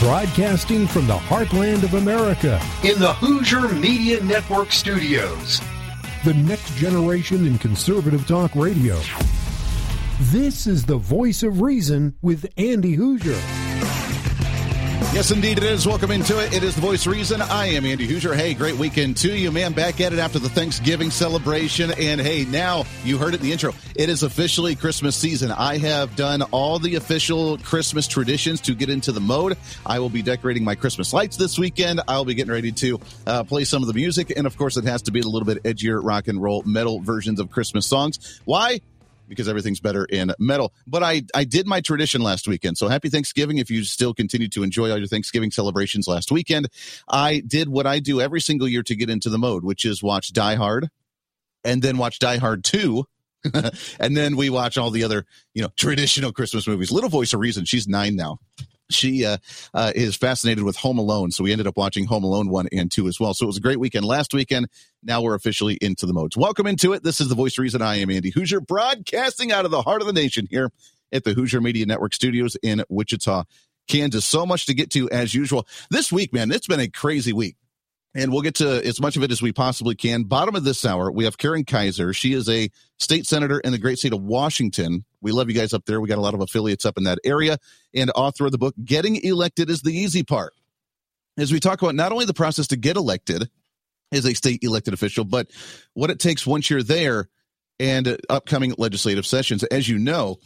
Broadcasting from the heartland of America in the Hooser Media Network studios. The next generation in conservative talk radio. This is the voice of reason with Andy Hooser. Yes, indeed it is. Welcome into it. It is the voice reason. I am Andy Hooser. Hey, great weekend to you, man. Back at it after the Thanksgiving celebration. And hey, now you heard it in the intro. It is officially Christmas season. I have done all the official Christmas traditions to get into the mode. I will be decorating my Christmas lights this weekend. I'll be getting ready to uh, play some of the music. And of course, it has to be a little bit edgier rock and roll metal versions of Christmas songs. Why? Because everything's better in metal. But I, I did my tradition last weekend. So happy Thanksgiving if you still continue to enjoy all your Thanksgiving celebrations last weekend. I did what I do every single year to get into the mode, which is watch Die Hard and then watch Die Hard 2. and then we watch all the other, you know, traditional Christmas movies. Little Voice of Reason, she's nine now she uh, uh, is fascinated with Home Alone, so we ended up watching Home Alone one and two as well. So it was a great weekend last weekend. Now we're officially into the modes. Welcome into it. This is the voice reason. I am Andy Hooser, broadcasting out of the heart of the nation here at the Hooser Media Network studios in Wichita, Kansas. So much to get to as usual. This week, man, it's been a crazy week and we'll get to as much of it as we possibly can. Bottom of this hour, we have Karen Keiser. She is a state senator in the great state of Washington. We love you guys up there. We got a lot of affiliates up in that area, and author of the book, Getting Elected is the Easy Part. As we talk about not only the process to get elected as a state elected official, but what it takes once you're there and upcoming legislative sessions. As you know,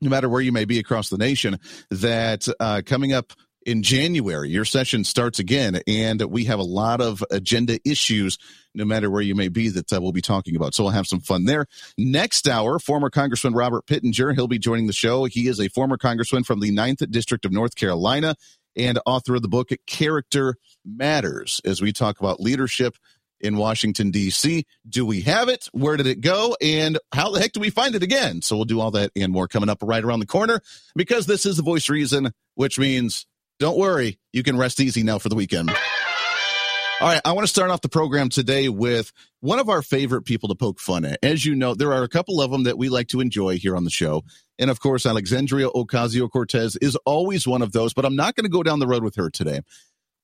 no matter where you may be across the nation, that uh, coming up in January. Your session starts again, and we have a lot of agenda issues, no matter where you may be, that uh, we'll be talking about. So we'll have some fun there. Next hour, former Congressman Robert Pittenger, he'll be joining the show. He is a former Congressman from the 9th District of North Carolina and author of the book Character Matters, as we talk about leadership in Washington, D.C. Do we have it? Where did it go? And how the heck do we find it again? So we'll do all that and more coming up right around the corner because this is the voice reason, which means don't worry, you can rest easy now for the weekend. All right, I want to start off the program today with one of our favorite people to poke fun at. As you know, there are a couple of them that we like to enjoy here on the show. And of course, Alexandria Ocasio Cortez is always one of those, but I'm not going to go down the road with her today.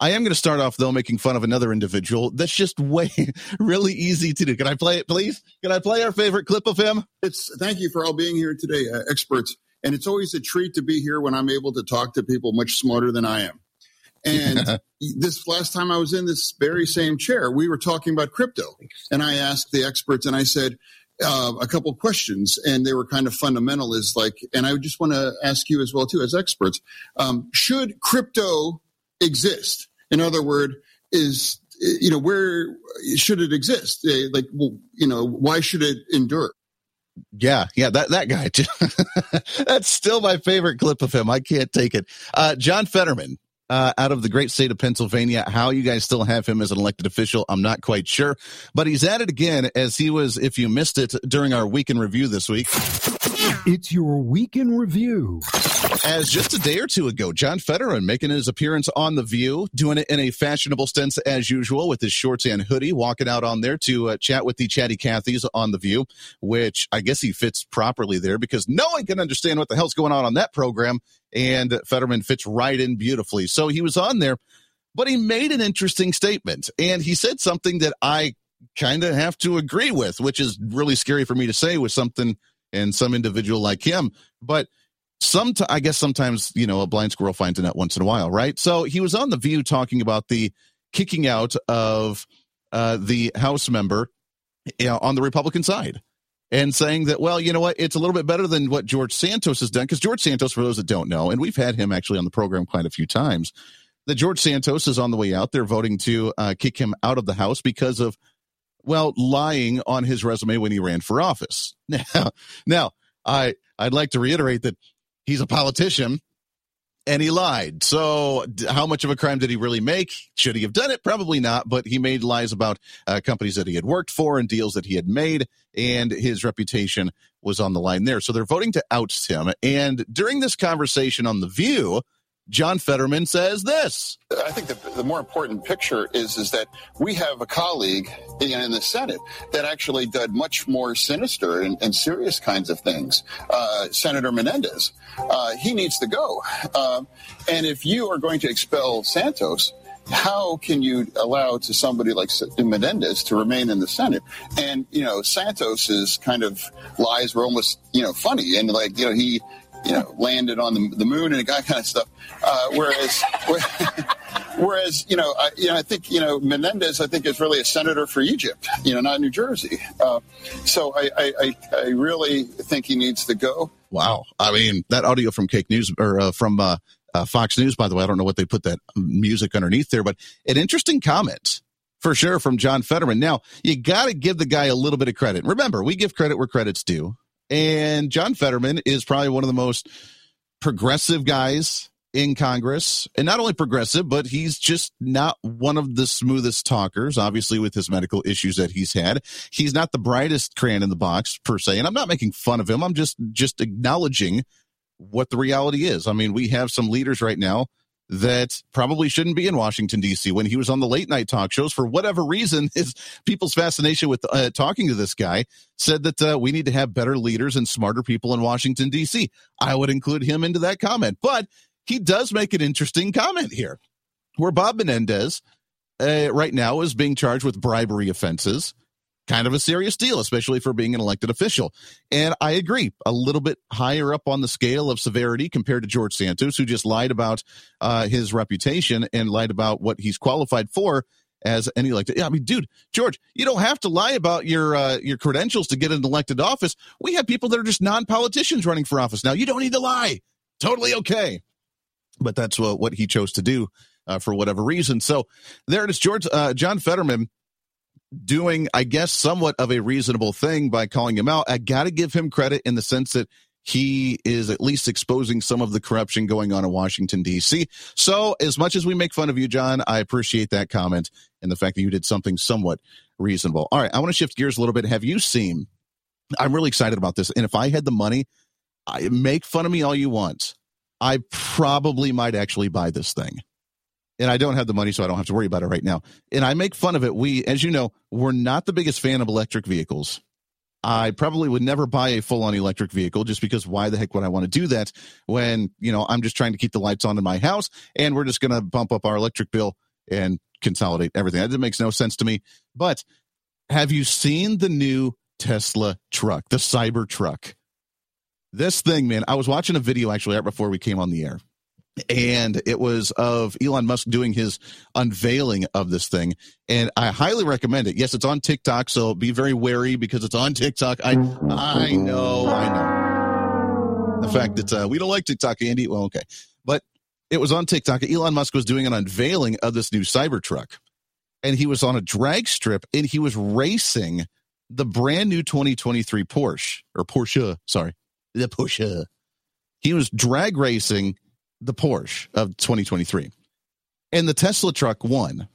I am going to start off, though, making fun of another individual that's just way really easy to do. Can I play it, please? Can I play our favorite clip of him? It's thank you for all being here today, uh, experts. And it's always a treat to be here when I'm able to talk to people much smarter than I am. And this last time I was in this very same chair, we were talking about crypto. And I asked the experts and I said, uh, a couple of questions and they were kind of fundamental is like, and I just want to ask you as well too, as experts, um, should crypto exist? In other words, is, you know, where should it exist? Uh, like, well, you know, why should it endure? Yeah, yeah, that that guy. That's still my favorite clip of him. I can't take it. Uh, John Fetterman, uh, out of the great state of Pennsylvania. How you guys still have him as an elected official, I'm not quite sure. But he's at it again as he was, if you missed it during our weekend review this week. It's your weekend review. As just a day or two ago, John Fetterman making his appearance on The View, doing it in a fashionable stance as usual with his shorts and hoodie, walking out on there to uh, chat with the chatty Cathys on The View, which I guess he fits properly there because no one can understand what the hell's going on on that program. And Fetterman fits right in beautifully. So he was on there, but he made an interesting statement and he said something that I kind of have to agree with, which is really scary for me to say with something and some individual like him. But some, I guess sometimes, you know, a blind squirrel finds a nut once in a while, right? So he was on The View talking about the kicking out of uh, the House member you know, on the Republican side and saying that, well, you know what, it's a little bit better than what George Santos has done. Because George Santos, for those that don't know, and we've had him actually on the program quite a few times, that George Santos is on the way out. They're voting to uh, kick him out of the House because of well, lying on his resume when he ran for office. Now, now I I'd like to reiterate that he's a politician and he lied. So, how much of a crime did he really make? Should he have done it? Probably not, but he made lies about uh, companies that he had worked for and deals that he had made, and his reputation was on the line there. So, they're voting to oust him. And during this conversation on The View, John Fetterman says this. I think the, the more important picture is is that we have a colleague in, in the Senate that actually did much more sinister and, and serious kinds of things. Uh, Senator Menendez, uh, he needs to go. Uh, and if you are going to expel Santos, how can you allow to somebody like Menendez to remain in the Senate? And you know, Santos's kind of lies were almost you know funny, and like you know he you know landed on the, the moon and that kind of stuff. Uh, whereas. Whereas, you know, I, you know, I think you know Menendez. I think is really a senator for Egypt. You know, not New Jersey. Uh, so I, I, I, really think he needs to go. Wow. I mean, that audio from Cake News or uh, from uh, uh, Fox News, by the way. I don't know what they put that music underneath there, but an interesting comment for sure from John Fetterman. Now, you got to give the guy a little bit of credit. Remember, we give credit where credit's due. And John Fetterman is probably one of the most progressive guys in Congress. And not only progressive, but he's just not one of the smoothest talkers, obviously, with his medical issues that he's had. He's not the brightest crayon in the box, per se. And I'm not making fun of him. I'm just just acknowledging what the reality is. I mean, we have some leaders right now that probably shouldn't be in Washington D.C. When he was on the late night talk shows, for whatever reason, his people's fascination with uh, talking to this guy said that uh, we need to have better leaders and smarter people in Washington D.C. I would include him into that comment, but he does make an interesting comment here, where Bob Menendez uh, right now is being charged with bribery offenses kind of a serious deal, especially for being an elected official. And I agree, a little bit higher up on the scale of severity compared to George Santos, who just lied about uh, his reputation and lied about what he's qualified for as an elected. Yeah, I mean, dude, George, you don't have to lie about your uh, your credentials to get an elected office. We have people that are just non politicians running for office now. You don't need to lie. Totally okay. But that's what, what he chose to do uh, for whatever reason. So there it is, George uh, John Fetterman doing, I guess, somewhat of a reasonable thing by calling him out. I got to give him credit in the sense that he is at least exposing some of the corruption going on in Washington, D.C. So, as much as we make fun of you, John, I appreciate that comment and the fact that you did something somewhat reasonable. All right, I want to shift gears a little bit. Have you seen? I'm really excited about this. And if I had the money, I make fun of me all you want. I probably might actually buy this thing and I don't have the money, so I don't have to worry about it right now. And I make fun of it. We, as you know, we're not the biggest fan of electric vehicles. I probably would never buy a full on electric vehicle just because why the heck would I want to do that when, you know, I'm just trying to keep the lights on in my house and we're just going to bump up our electric bill and consolidate everything. That makes no sense to me. But have you seen the new Tesla truck, the Cyber Truck? This thing, man, I was watching a video actually right before we came on the air and it was of Elon Musk doing his unveiling of this thing. And I highly recommend it. Yes, it's on TikTok, so be very wary because it's on TikTok. I I know, I know. The fact that uh, we don't like TikTok, Andy. Well, okay, but it was on TikTok. Elon Musk was doing an unveiling of this new Cybertruck, and he was on a drag strip and he was racing the brand new 2023 Porsche or Porsche. Sorry, the Porsche. He was drag racing the Porsche of 2023. And the Tesla truck won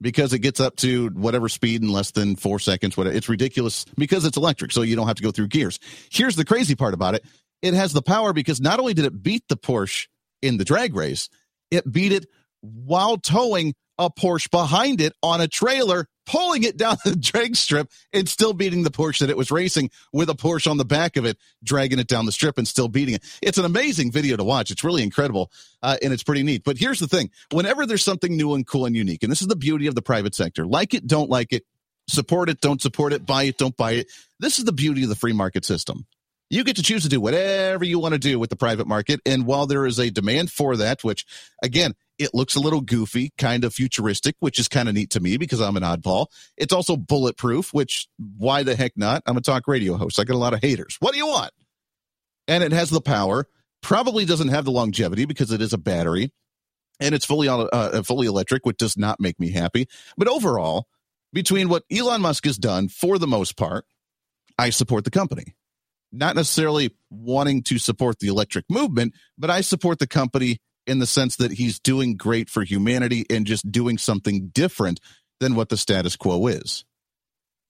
because it gets up to whatever speed in less than four seconds. Whatever. It's ridiculous because it's electric, so you don't have to go through gears. Here's the crazy part about it it has the power because not only did it beat the Porsche in the drag race, it beat it while towing a Porsche behind it on a trailer pulling it down the drag strip and still beating the Porsche that it was racing with a Porsche on the back of it, dragging it down the strip and still beating it. It's an amazing video to watch. It's really incredible uh, and it's pretty neat. But here's the thing whenever there's something new and cool and unique, and this is the beauty of the private sector like it, don't like it, support it, don't support it, buy it, don't buy it. This is the beauty of the free market system. You get to choose to do whatever you want to do with the private market. And while there is a demand for that, which again, it looks a little goofy, kind of futuristic, which is kind of neat to me because I'm an oddball. It's also bulletproof, which why the heck not? I'm a talk radio host. I got a lot of haters. What do you want? And it has the power. Probably doesn't have the longevity because it is a battery, and it's fully uh, uh, fully electric, which does not make me happy. But overall, between what Elon Musk has done, for the most part, I support the company. Not necessarily wanting to support the electric movement, but I support the company in the sense that he's doing great for humanity and just doing something different than what the status quo is.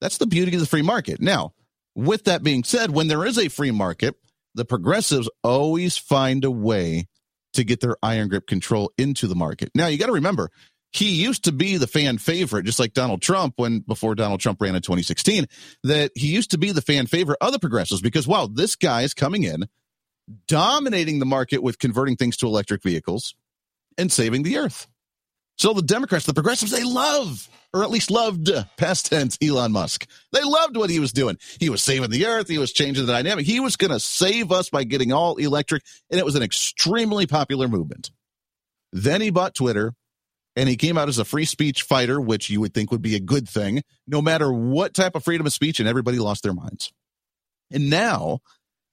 That's the beauty of the free market. Now, with that being said, when there is a free market, the progressives always find a way to get their iron grip control into the market. Now, you got to remember, he used to be the fan favorite, just like Donald Trump when before Donald Trump ran in 2016, that he used to be the fan favorite of the progressives because, wow, this guy is coming in, dominating the market with converting things to electric vehicles and saving the earth. So the Democrats, the progressives, they love, or at least loved, past tense, Elon Musk. They loved what he was doing. He was saving the earth. He was changing the dynamic. He was going to save us by getting all electric. And it was an extremely popular movement. Then he bought Twitter and he came out as a free speech fighter, which you would think would be a good thing, no matter what type of freedom of speech, and everybody lost their minds. And now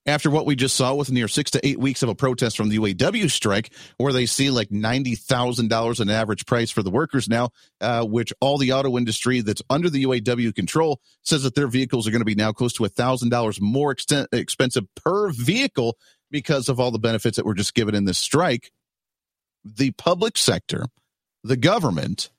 after what we just saw with near six to eight weeks of a protest from the UAW strike, where they see like $90,000 an average price for the workers now, uh, which all the auto industry that's under the UAW control says that their vehicles are going to be now close to $1,000 more extent, expensive per vehicle because of all the benefits that were just given in this strike. The public sector, the government,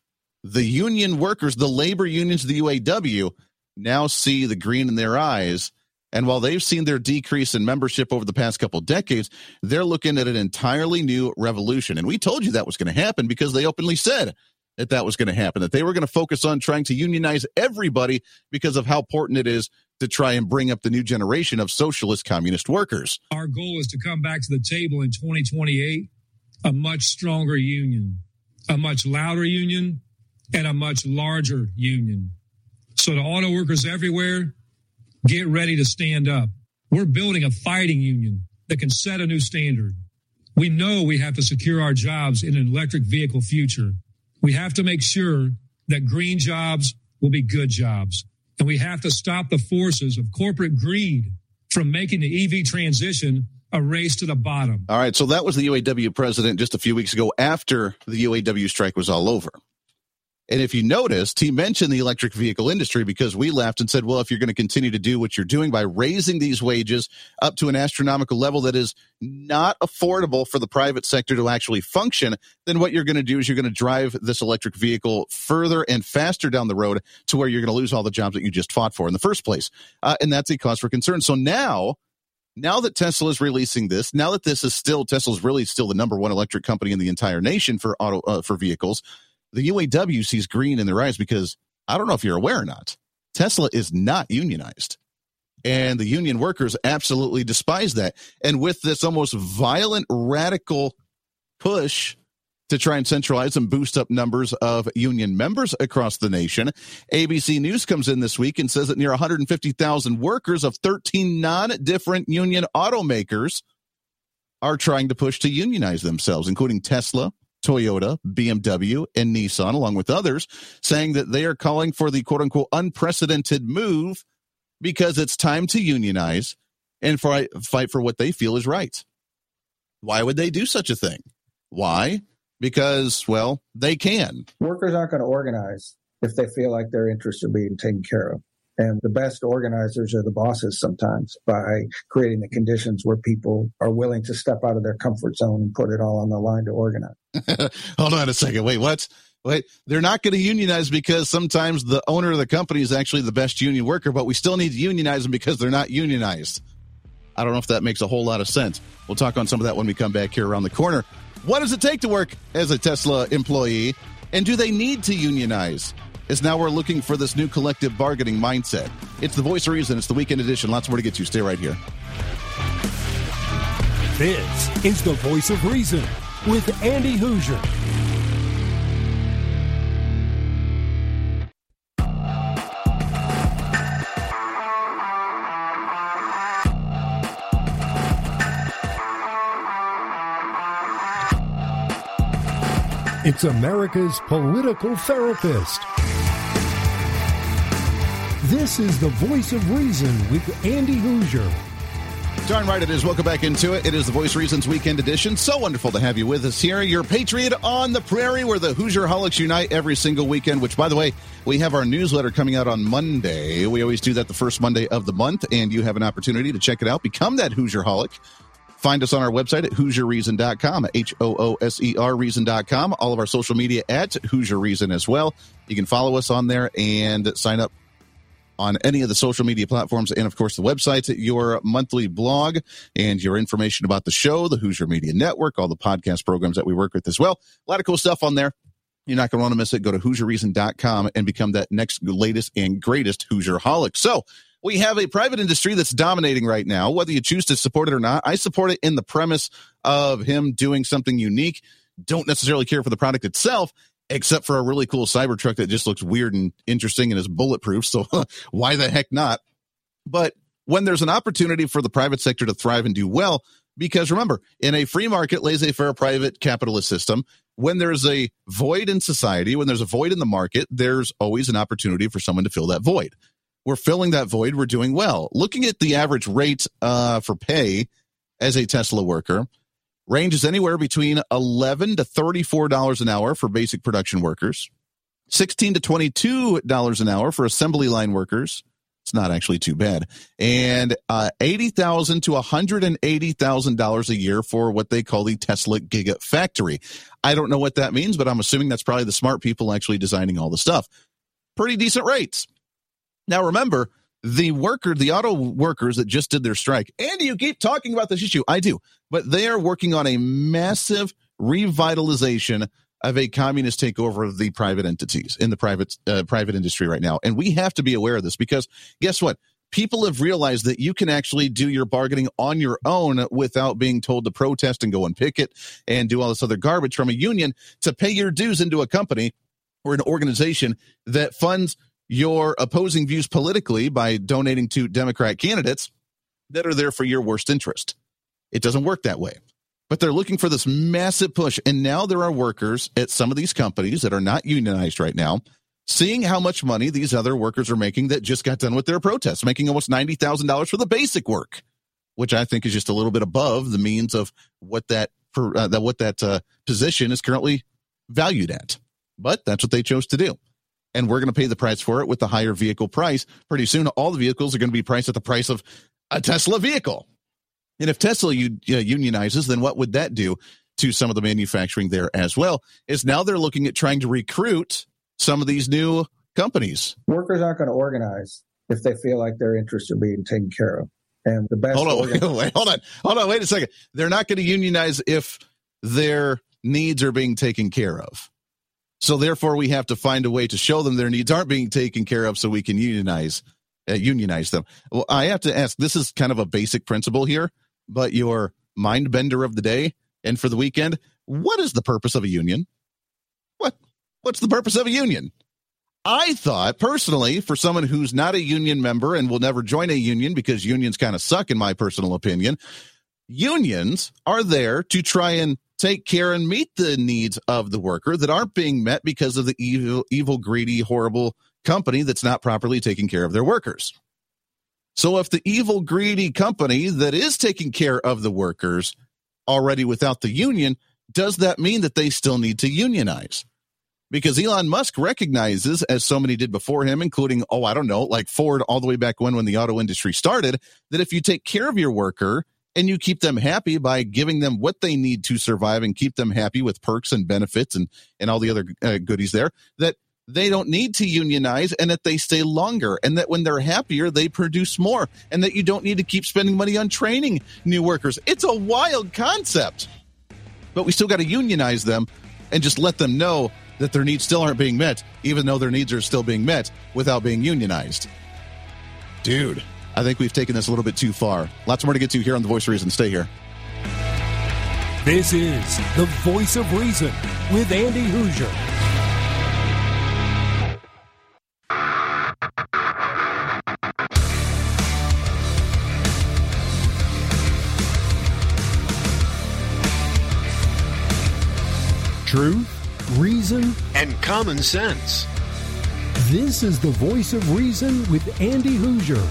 the union workers, the labor unions, the UAW now see the green in their eyes and while they've seen their decrease in membership over the past couple decades, they're looking at an entirely new revolution. And we told you that was going to happen because they openly said that that was going to happen, that they were going to focus on trying to unionize everybody because of how important it is to try and bring up the new generation of socialist communist workers. Our goal is to come back to the table in 2028 a much stronger union, a much louder union, and a much larger union. So to auto workers everywhere, Get ready to stand up. We're building a fighting union that can set a new standard. We know we have to secure our jobs in an electric vehicle future. We have to make sure that green jobs will be good jobs. And we have to stop the forces of corporate greed from making the EV transition a race to the bottom. All right. So that was the UAW president just a few weeks ago after the UAW strike was all over. And if you noticed, he mentioned the electric vehicle industry because we laughed and said, well, if you're going to continue to do what you're doing by raising these wages up to an astronomical level that is not affordable for the private sector to actually function, then what you're going to do is you're going to drive this electric vehicle further and faster down the road to where you're going to lose all the jobs that you just fought for in the first place. Uh, and that's a cause for concern. So now, now that Tesla is releasing this, now that this is still Tesla's really still the number one electric company in the entire nation for auto uh, for vehicles, the UAW sees green in their eyes because I don't know if you're aware or not. Tesla is not unionized. And the union workers absolutely despise that. And with this almost violent, radical push to try and centralize and boost up numbers of union members across the nation. ABC News comes in this week and says that near 150,000 workers of 13 non different union automakers are trying to push to unionize themselves, including Tesla, Toyota, BMW, and Nissan, along with others, saying that they are calling for the quote unquote unprecedented move because it's time to unionize and fight, for what they feel is right. Why would they do such a thing? Why? Because, well, they can. Workers aren't going to organize if they feel like their interests are being taken care of. And the best organizers are the bosses sometimes by creating the conditions where people are willing to step out of their comfort zone and put it all on the line to organize. Hold on a second. Wait, what? Wait, they're not going to unionize because sometimes the owner of the company is actually the best union worker, but we still need to unionize them because they're not unionized. I don't know if that makes a whole lot of sense. We'll talk on some of that when we come back here around the corner. What does it take to work as a Tesla employee? And do they need to unionize? Is now we're looking for this new collective bargaining mindset. It's the voice of reason. It's the weekend edition. Lots more to get to. Stay right here. This is the voice of reason with Andy Hooser. It's America's political therapist. This is the voice of reason with Andy Hooser. Darn right it is. Welcome back into it. It is the Voice Reasons Weekend Edition. So wonderful to have you with us here. Your Patriot on the Prairie, where the Hooser Holics unite every single weekend, which, by the way, we have our newsletter coming out on Monday. We always do that the first Monday of the month, and you have an opportunity to check it out. Become that Hooser Holic. Find us on our website at HooserReason.com, H O O S E R Reason.com. All of our social media at Hooser Reason as well. You can follow us on there and sign up on any of the social media platforms and, of course, the website, your monthly blog, and your information about the show, the Hooser Media Network, all the podcast programs that we work with as well. A lot of cool stuff on there. You're not going to want to miss it. Go to HooserReason.com and become that next latest and greatest Hooser holic. So we have a private industry that's dominating right now. Whether you choose to support it or not, I support it in the premise of him doing something unique. Don't necessarily care for the product itself, except for a really cool Cybertruck that just looks weird and interesting and is bulletproof. So why the heck not? But when there's an opportunity for the private sector to thrive and do well, because remember, in a free market, laissez faire private capitalist system, when there's a void in society, when there's a void in the market, there's always an opportunity for someone to fill that void we're filling that void. We're doing well. Looking at the average rate uh, for pay as a Tesla worker ranges anywhere between 11 to $34 an hour for basic production workers, 16 to $22 an hour for assembly line workers. It's not actually too bad. And uh, 80,000 to $180,000 a year for what they call the Tesla Gigafactory. I don't know what that means, but I'm assuming that's probably the smart people actually designing all the stuff. Pretty decent rates. Now, remember, the worker, the auto workers that just did their strike, Andy, you keep talking about this issue. I do, but they are working on a massive revitalization of a communist takeover of the private entities in the private uh, private industry right now, and we have to be aware of this because guess what? People have realized that you can actually do your bargaining on your own without being told to protest and go and picket and do all this other garbage from a union to pay your dues into a company or an organization that funds your opposing views politically by donating to Democrat candidates that are there for your worst interest. It doesn't work that way. But they're looking for this massive push. And now there are workers at some of these companies that are not unionized right now, seeing how much money these other workers are making that just got done with their protests, making almost $90,000 for the basic work, which I think is just a little bit above the means of what that, uh, that what that uh, position is currently valued at. But that's what they chose to do and we're going to pay the price for it with the higher vehicle price. Pretty soon, all the vehicles are going to be priced at the price of a Tesla vehicle. And if Tesla unionizes, then what would that do to some of the manufacturing there as well? Is now they're looking at trying to recruit some of these new companies. Workers aren't going to organize if they feel like their interests are being taken care of. And the best. Hold on, wait, hold on, hold on, wait a second. They're not going to unionize if their needs are being taken care of. So therefore, we have to find a way to show them their needs aren't being taken care of, so we can unionize uh, unionize them. Well, I have to ask. This is kind of a basic principle here, but your mind bender of the day and for the weekend. What is the purpose of a union? What What's the purpose of a union? I thought personally, for someone who's not a union member and will never join a union because unions kind of suck, in my personal opinion, unions are there to try and take care and meet the needs of the worker that aren't being met because of the evil, evil, greedy, horrible company that's not properly taking care of their workers. So if the evil, greedy company that is taking care of the workers already without the union, does that mean that they still need to unionize? Because Elon Musk recognizes, as so many did before him, including, oh, I don't know, like Ford all the way back when, when the auto industry started, that if you take care of your worker and you keep them happy by giving them what they need to survive and keep them happy with perks and benefits and and all the other uh, goodies there that they don't need to unionize and that they stay longer and that when they're happier they produce more and that you don't need to keep spending money on training new workers. It's a wild concept but we still got to unionize them and just let them know that their needs still aren't being met even though their needs are still being met without being unionized. Dude I think we've taken this a little bit too far. Lots more to get to here on The Voice of Reason. Stay here. This is The Voice of Reason with Andy Hooser. Truth, reason, and common sense. This is The Voice of Reason with Andy Hooser.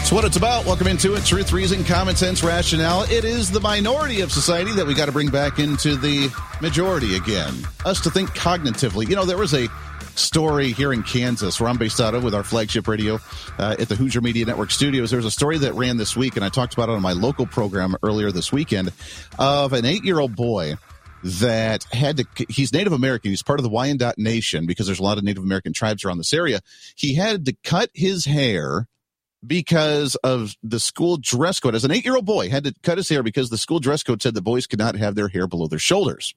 It's what it's about. Welcome into it. Truth, reason, common sense, rationale. It is the minority of society that we got to bring back into the majority again. Us to think cognitively. You know, there was a story here in Kansas, where I'm based out of with our flagship radio uh, at the Hooser Media Network studios. There's a story that ran this week, and I talked about it on my local program earlier this weekend of an eight year old boy that had to, he's Native American. He's part of the Wyandot Nation because there's a lot of Native American tribes around this area. He had to cut his hair because of the school dress code. As an eight year old boy, had to cut his hair because the school dress code said the boys could not have their hair below their shoulders.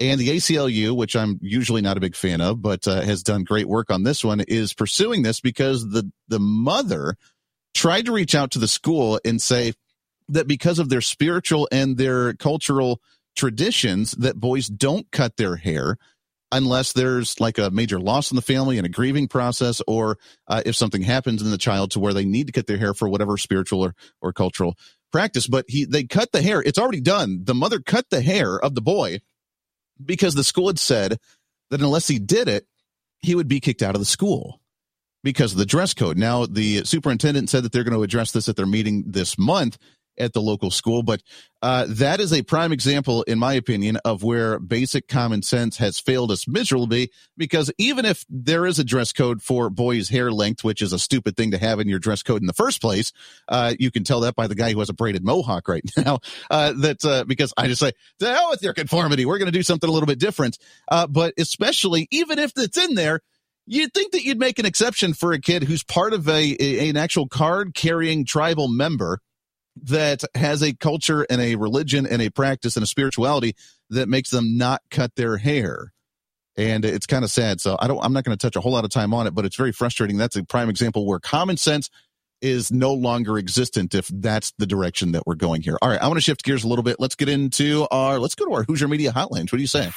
And the ACLU, which I'm usually not a big fan of, but uh, has done great work on this one, is pursuing this because the the mother tried to reach out to the school and say that because of their spiritual and their cultural traditions, that boys don't cut their hair unless there's like a major loss in the family and a grieving process, or uh, if something happens in the child to where they need to cut their hair for whatever spiritual or, or cultural practice. But he they cut the hair; it's already done. The mother cut the hair of the boy because the school had said that unless he did it, he would be kicked out of the school because of the dress code. Now, the superintendent said that they're going to address this at their meeting this month at the local school. But uh, that is a prime example, in my opinion, of where basic common sense has failed us miserably. Because even if there is a dress code for boys' hair length, which is a stupid thing to have in your dress code in the first place, uh, you can tell that by the guy who has a braided mohawk right now. Uh, that uh, because I just say, to hell with your conformity, we're going to do something a little bit different. Uh, but especially even if it's in there. You'd think that you'd make an exception for a kid who's part of a, a an actual card carrying tribal member that has a culture and a religion and a practice and a spirituality that makes them not cut their hair. And it's kind of sad so i don't i'm not going to touch a whole lot of time on it but it's very frustrating. That's a prime example where common sense is no longer existent if that's the direction that we're going here all right i want to shift gears a little bit let's get into our let's go to our hooser media hotlines what do you say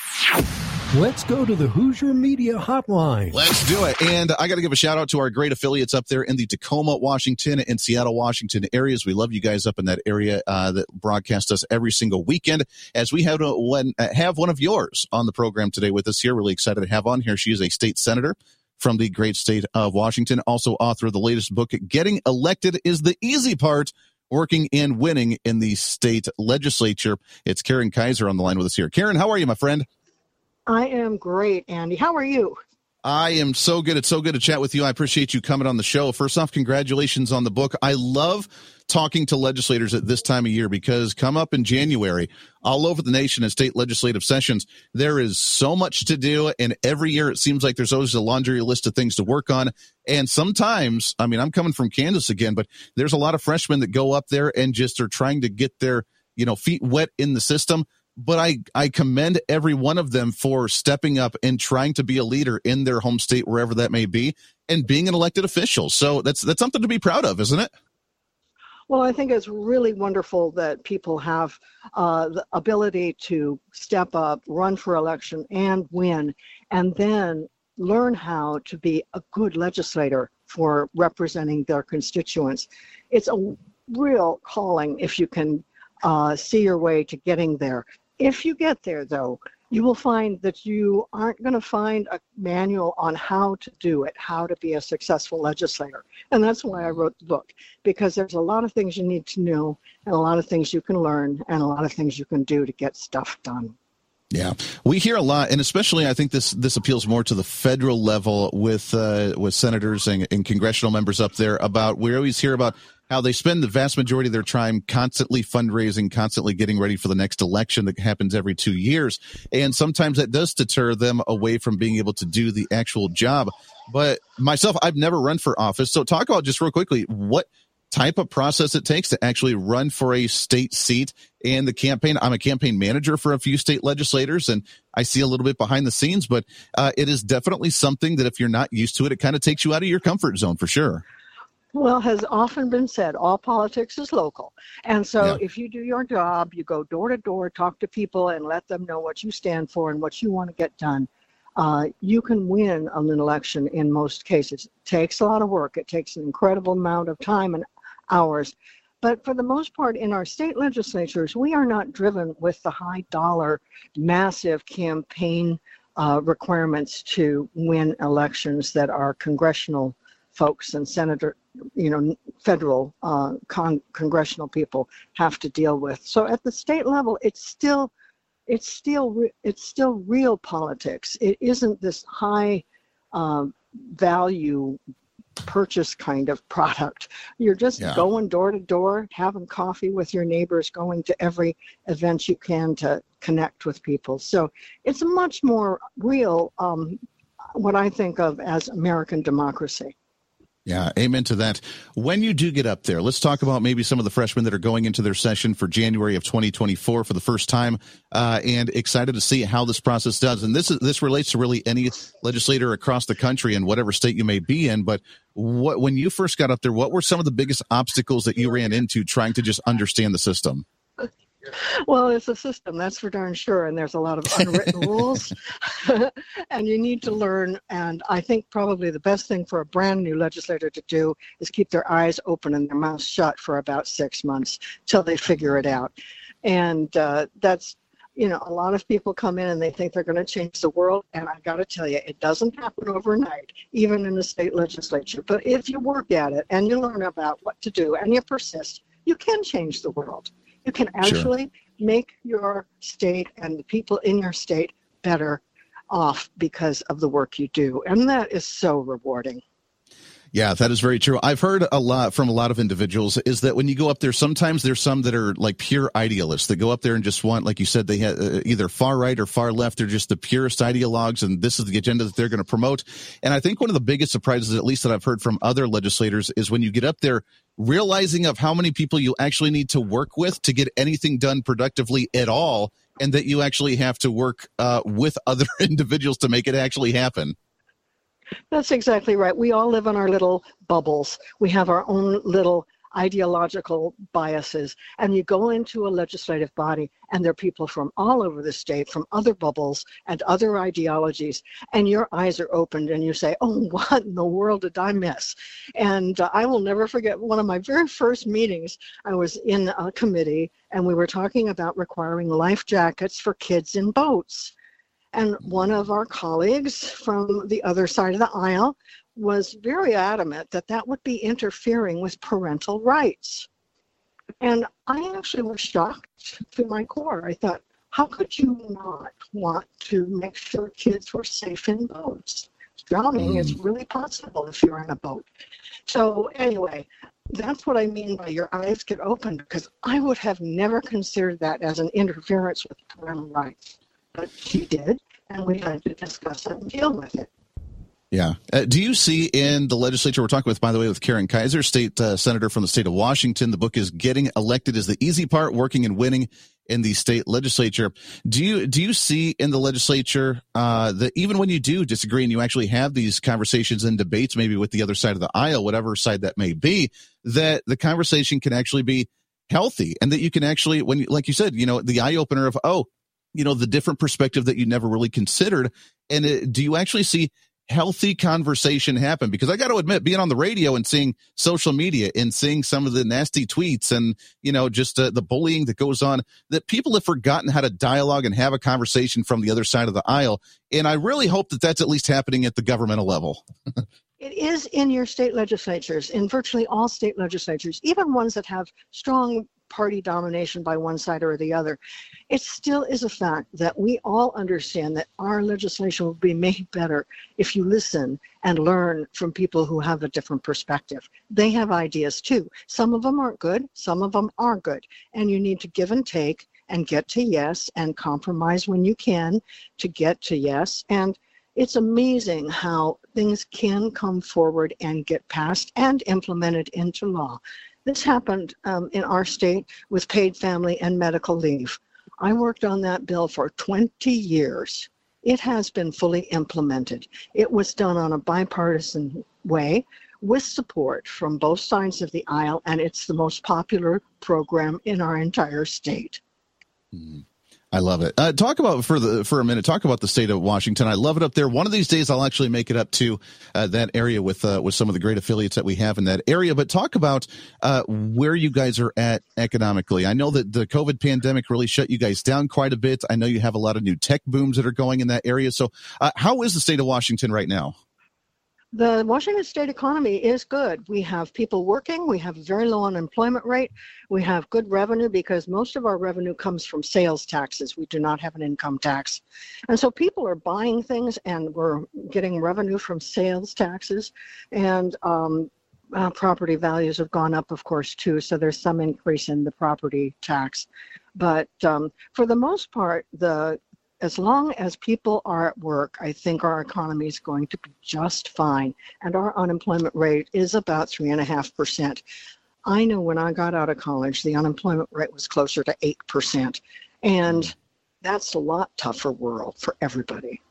Let's go to the Hooser Media Hotline. Let's do it. And I got to give a shout out to our great affiliates up there in the Tacoma, Washington, and Seattle, Washington areas. We love you guys up in that area uh, that broadcast us every single weekend. As we have one, uh, have one of yours on the program today with us here. Really excited to have on here. She is a state senator from the great state of Washington, also author of the latest book, Getting Elected is the Easy Part working and winning in the state legislature. It's Karen Keiser on the line with us here. Karen, how are you, my friend? I am great, Andy. How are you? I am so good. It's so good to chat with you. I appreciate you coming on the show. First off, congratulations on the book. I love talking to legislators at this time of year because come up in January, all over the nation in state legislative sessions, there is so much to do. And every year it seems like there's always a laundry list of things to work on. And sometimes, I mean, I'm coming from Kansas again, but there's a lot of freshmen that go up there and just are trying to get their, you know, feet wet in the system but I, I commend every one of them for stepping up and trying to be a leader in their home state, wherever that may be, and being an elected official. So that's that's something to be proud of, isn't it? Well, I think it's really wonderful that people have uh, the ability to step up, run for election, and win, and then learn how to be a good legislator for representing their constituents. It's a real calling if you can uh, see your way to getting there. If you get there, though, you will find that you aren't going to find a manual on how to do it, how to be a successful legislator. And that's why I wrote the book, because there's a lot of things you need to know, and a lot of things you can learn, and a lot of things you can do to get stuff done. Yeah, we hear a lot, and especially I think this this appeals more to the federal level with uh, with senators and, and congressional members up there about we always hear about how they spend the vast majority of their time constantly fundraising, constantly getting ready for the next election that happens every two years. And sometimes that does deter them away from being able to do the actual job. But myself, I've never run for office. So talk about just real quickly what type of process it takes to actually run for a state seat and the campaign. I'm a campaign manager for a few state legislators and I see a little bit behind the scenes, but uh, it is definitely something that if you're not used to it, it kind of takes you out of your comfort zone for sure. Well, has often been said, all politics is local. And so yeah. if you do your job, you go door to door, talk to people, and let them know what you stand for and what you want to get done, uh, you can win an election in most cases. It takes a lot of work, it takes an incredible amount of time and hours. But for the most part, in our state legislatures, we are not driven with the high dollar, massive campaign uh, requirements to win elections that are congressional folks and senator, you know, federal uh, con- congressional people have to deal with. So at the state level, it's still, it's still, re- it's still real politics. It isn't this high um, value purchase kind of product. You're just Yeah. going door to door, having coffee with your neighbors, going to every event you can to connect with people. So it's much more real, um, what I think of as American democracy. Yeah, amen to that. When you do get up there, let's talk about maybe some of the freshmen that are going into their session for January of 2024 for the first time, uh, and excited to see how this process does. And this is this relates to really any legislator across the country in whatever state you may be in. But what when you first got up there, what were some of the biggest obstacles that you ran into trying to just understand the system? Well, it's a system, that's for darn sure. And there's a lot of unwritten rules. and you need to learn. And I think probably the best thing for a brand new legislator to do is keep their eyes open and their mouths shut for about six months till they figure it out. And uh, that's, you know, a lot of people come in and they think they're going to change the world. And I got to tell you, it doesn't happen overnight, even in the state legislature. But if you work at it and you learn about what to do and you persist, you can change the world. You can actually make your state and the people in your state better off because of the work you do. And that is so rewarding. Yeah, that is very true. I've heard a lot from a lot of individuals is that when you go up there, sometimes there's some that are like pure idealists that go up there and just want, like you said, they have uh, either far right or far left. They're just the purest ideologues, and this is the agenda that they're going to promote. And I think one of the biggest surprises, at least that I've heard from other legislators, is when you get up there, realizing of how many people you actually need to work with to get anything done productively at all, and that you actually have to work uh, with other individuals to make it actually happen. That's exactly right. We all live in our little bubbles. We have our own little ideological biases. And you go into a legislative body, and there are people from all over the state, from other bubbles and other ideologies, and your eyes are opened, and you say, Oh, what in the world did I miss? And uh, I will never forget one of my very first meetings. I was in a committee, and we were talking about requiring life jackets for kids in boats. And one of our colleagues from the other side of the aisle was very adamant that that would be interfering with parental rights. And I actually was shocked to my core. I thought, how could you not want to make sure kids were safe in boats? Drowning is mm. really possible if you're in a boat. So, anyway, that's what I mean by your eyes get open because I would have never considered that as an interference with parental rights but she did, and we had to discuss it and deal with it. Yeah. Uh, do you see in the legislature we're talking with, by the way, with Karen Keiser, state uh, senator from the state of Washington? The book is "Getting Elected is the Easy Part: Working and Winning in the State Legislature." Do you do you see in the legislature uh, that even when you do disagree and you actually have these conversations and debates, maybe with the other side of the aisle, whatever side that may be, that the conversation can actually be healthy and that you can actually, when like you said, you know, the eye opener of oh, you know, the different perspective that you never really considered, and it, do you actually see healthy conversation happen because I got to admit, being on the radio and seeing social media and seeing some of the nasty tweets and you know just uh, the bullying that goes on, that people have forgotten how to dialogue and have a conversation from the other side of the aisle. And I really hope that that's at least happening at the governmental level. It is in your state legislatures, in virtually all state legislatures, even ones that have strong party domination by one side or the other. It still is a fact that we all understand that our legislation will be made better if you listen and learn from people who have a different perspective. They have ideas too. Some of them aren't good, some of them are good. And you need to give and take and get to yes and compromise when you can to get to yes. And it's amazing how things can come forward and get passed and implemented into law. This happened um, in our state with paid family and medical leave. I worked on that bill for 20 years. It has been fully implemented. It was done on a bipartisan way with support from both sides of the aisle, and it's the most popular program in our entire state. Mm. I love it. Uh, talk about for the for a minute. Talk about the state of Washington. I love it up there. One of these days, I'll actually make it up to uh, that area with uh, with some of the great affiliates that we have in that area. But talk about uh, where you guys are at economically. I know that the COVID pandemic really shut you guys down quite a bit. I know you have a lot of new tech booms that are going in that area. So, uh, how is the state of Washington right now? The Washington state economy is good. We have people working, we have a very low unemployment rate, we have good revenue because most of our revenue comes from sales taxes. We do not have an income tax. And so people are buying things and we're getting revenue from sales taxes. And um, uh, property values have gone up, of course, too. So there's some increase in the property tax. But um, for the most part, the as long as people are at work, I think our economy is going to be just fine. And our unemployment rate is about 3.5%. I know when I got out of college, the unemployment rate was closer to 8%. And that's a lot tougher world for everybody.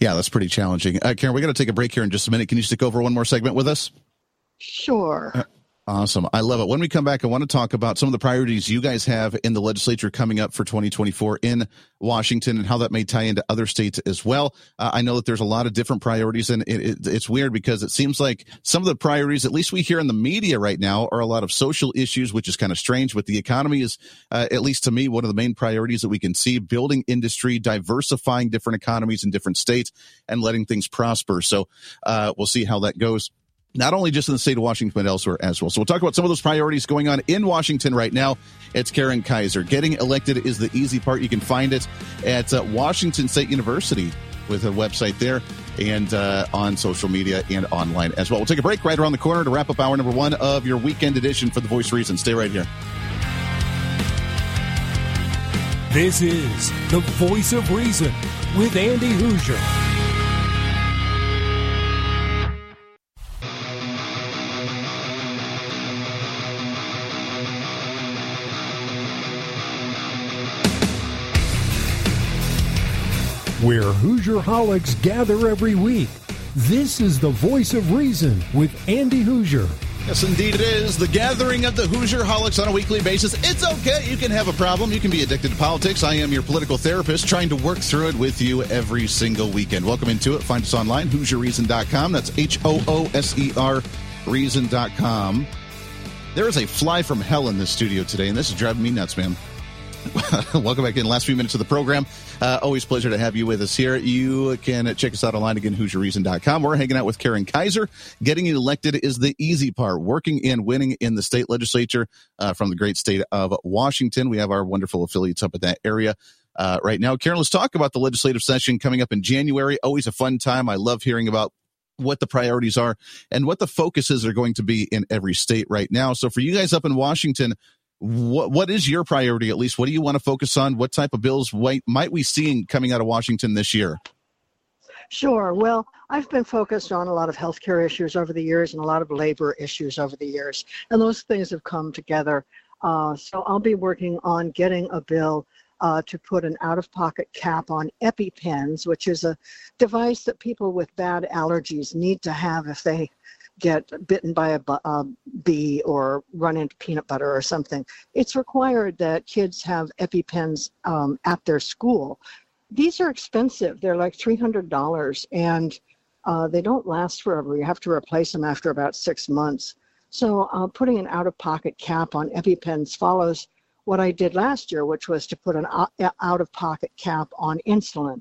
Yeah, that's pretty challenging. Uh, Karen, we got to take a break here in just a minute. Can you stick over one more segment with us? Sure. Uh, Awesome. I love it. When we come back, I want to talk about some of the priorities you guys have in the legislature coming up for 2024 in Washington and how that may tie into other states as well. Uh, I know that there's a lot of different priorities and it, it, it's weird because it seems like some of the priorities, at least we hear in the media right now, are a lot of social issues, which is kind of strange. But the economy is, uh, at least to me, one of the main priorities that we can see building industry, diversifying different economies in different states and letting things prosper. So, uh, we'll see how that goes not only just in the state of Washington, but elsewhere as well. So we'll talk about some of those priorities going on in Washington right now. It's Karen Keiser. Getting elected is the easy part. You can find it at uh, Washington State University with a website there and uh, on social media and online as well. We'll take a break right around the corner to wrap up hour number one of your weekend edition for The Voice Reason. Stay right here. This is The Voice of Reason with Andy Hooser. Where Hooserholics gather every week. This is the voice of reason with Andy Hooser. Yes, indeed it is. The gathering of the Hooserholics on a weekly basis. It's okay. You can have a problem. You can be addicted to politics. I am your political therapist trying to work through it with you every single weekend. Welcome into it. Find us online, HooserReason.com. That's H O O S E R Reason.com. There is a fly from hell in this studio today, and this is driving me nuts, man. Welcome back in the last few minutes of the program. Uh, always pleasure to have you with us here. You can check us out online again, HooserReason.com. We're hanging out with Karen Keiser. Getting elected is the easy part. Working and winning in the state legislature uh, from the great state of Washington. We have our wonderful affiliates up at that area. Uh, right now, Karen, let's talk about the legislative session coming up in January. Always a fun time. I love hearing about what the priorities are and what the focuses are going to be in every state right now. So for you guys up in Washington, what what is your priority at least? What do you want to focus on? What type of bills might, might we see coming out of washington this year? Sure. Well i've been focused on a lot of healthcare issues over the years and a lot of labor issues over the years and those things have come together. Uh, so i'll be working on getting a bill uh, to put an out-of-pocket cap on epipens which is a device that people with bad allergies need to have if they get bitten by a, a, bee or run into peanut butter or something. It's required that kids have EpiPens um, at their school. These are expensive. They're like $300 and uh, they don't last forever. You have to replace them after about six months. So uh, putting an out-of-pocket cap on EpiPens follows what I did last year, which was to put an out-of-pocket cap on insulin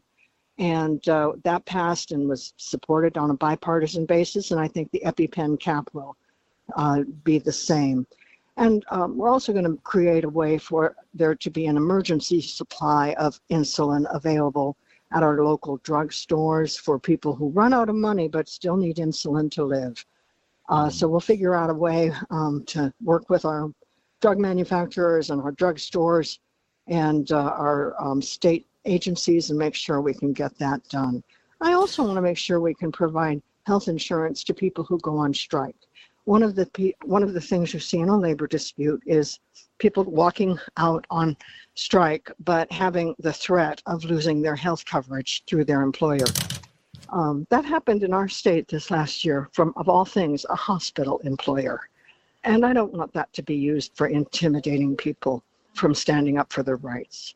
and uh, that passed and was supported on a bipartisan basis. And I think the EpiPen cap will uh, be the same. And um, we're also going to create a way for there to be an emergency supply of insulin available at our local drugstores for people who run out of money but still need insulin to live. Uh, so we'll figure out a way um, to work with our drug manufacturers and our drugstores and uh, our um, state agencies and make sure we can get that done. I also want to make sure we can provide health insurance to people who go on strike. One of the one of the things you see in a labor dispute is people walking out on strike, but having the threat of losing their health coverage through their employer. Um, that happened in our state this last year from, of all things, a hospital employer. And I don't want that to be used for intimidating people from standing up for their rights.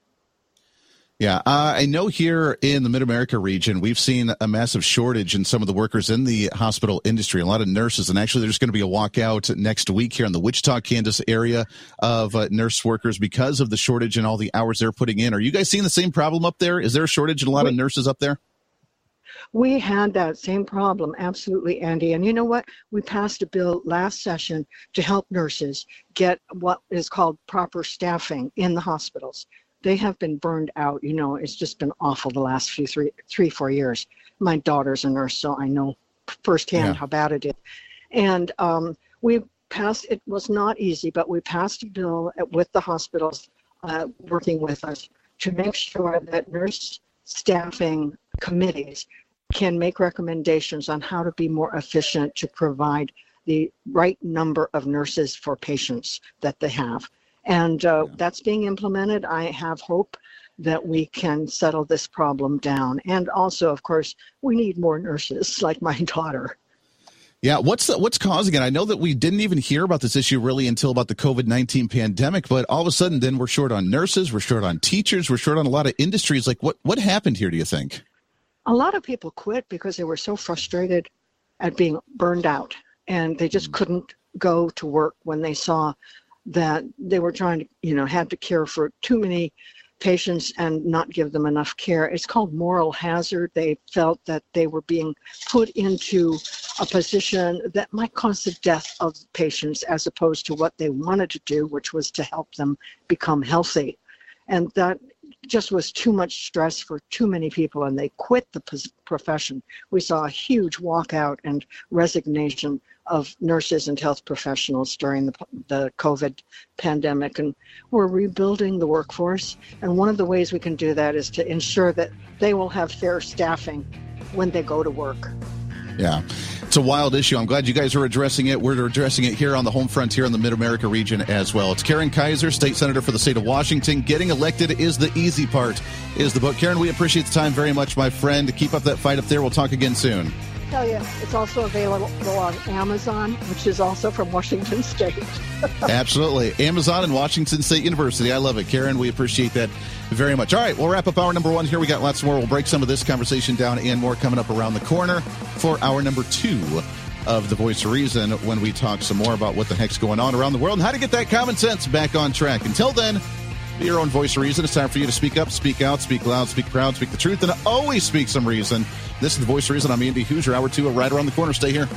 Yeah, uh, I know here in the Mid America region, we've seen a massive shortage in some of the workers in the hospital industry, a lot of nurses. And actually, there's going to be a walkout next week here in the Wichita, Kansas area of uh, nurse workers because of the shortage and all the hours they're putting in. Are you guys seeing the same problem up there? Is there a shortage in a lot of nurses up there? We had that same problem, absolutely, Andy. And you know what? We passed a bill last session to help nurses get what is called proper staffing in the hospitals. They have been burned out. You know, it's just been awful the last few three, three, four years. My daughter's a nurse, so I know firsthand yeah. how bad it is. And um, we passed. It was not easy, but we passed a bill with the hospitals uh, working with us to make sure that nurse staffing committees can make recommendations on how to be more efficient to provide the right number of nurses for patients that they have. And uh, yeah. that's being implemented. I have hope that we can settle this problem down. And also, of course, we need more nurses like my daughter. Yeah, what's the, what's causing it? I know that we didn't even hear about this issue really until about the COVID nineteen pandemic, but all of a sudden, then we're short on nurses, we're short on teachers, we're short on a lot of industries. Like, what what happened here? Do you think? A lot of people quit because they were so frustrated at being burned out, and they just mm. couldn't go to work when they saw that they were trying to, you know, had to care for too many patients and not give them enough care. It's called moral hazard. They felt that they were being put into a position that might cause the death of patients as opposed to what they wanted to do, which was to help them become healthy. And that just was too much stress for too many people and they quit the profession. We saw a huge walkout and resignation of nurses and health professionals during the, the COVID pandemic. And we're rebuilding the workforce. And one of the ways we can do that is to ensure that they will have fair staffing when they go to work. Yeah. It's a wild issue. I'm glad you guys are addressing it. We're addressing it here on the home front here in the Mid America region as well. It's Karen Keiser, state senator for the state of Washington. Getting elected is the easy part, is the book. Karen, we appreciate the time very much, my friend. Keep up that fight up there. We'll talk again soon tell you, it's also available on Amazon, which is also from Washington State. Absolutely. Amazon and Washington State University. I love it. Karen, we appreciate that very much. All right, we'll wrap up hour number one here. We got lots more. We'll break some of this conversation down and more coming up around the corner for hour number two of The Voice of Reason when we talk some more about what the heck's going on around the world and how to get that common sense back on track. Until then, your own voice of reason. It's time for you to speak up, speak out, speak loud, speak proud, speak the truth, and always speak some reason. This is the voice of reason. I'm Andy Hooser. Hour two, right around the corner. Stay here.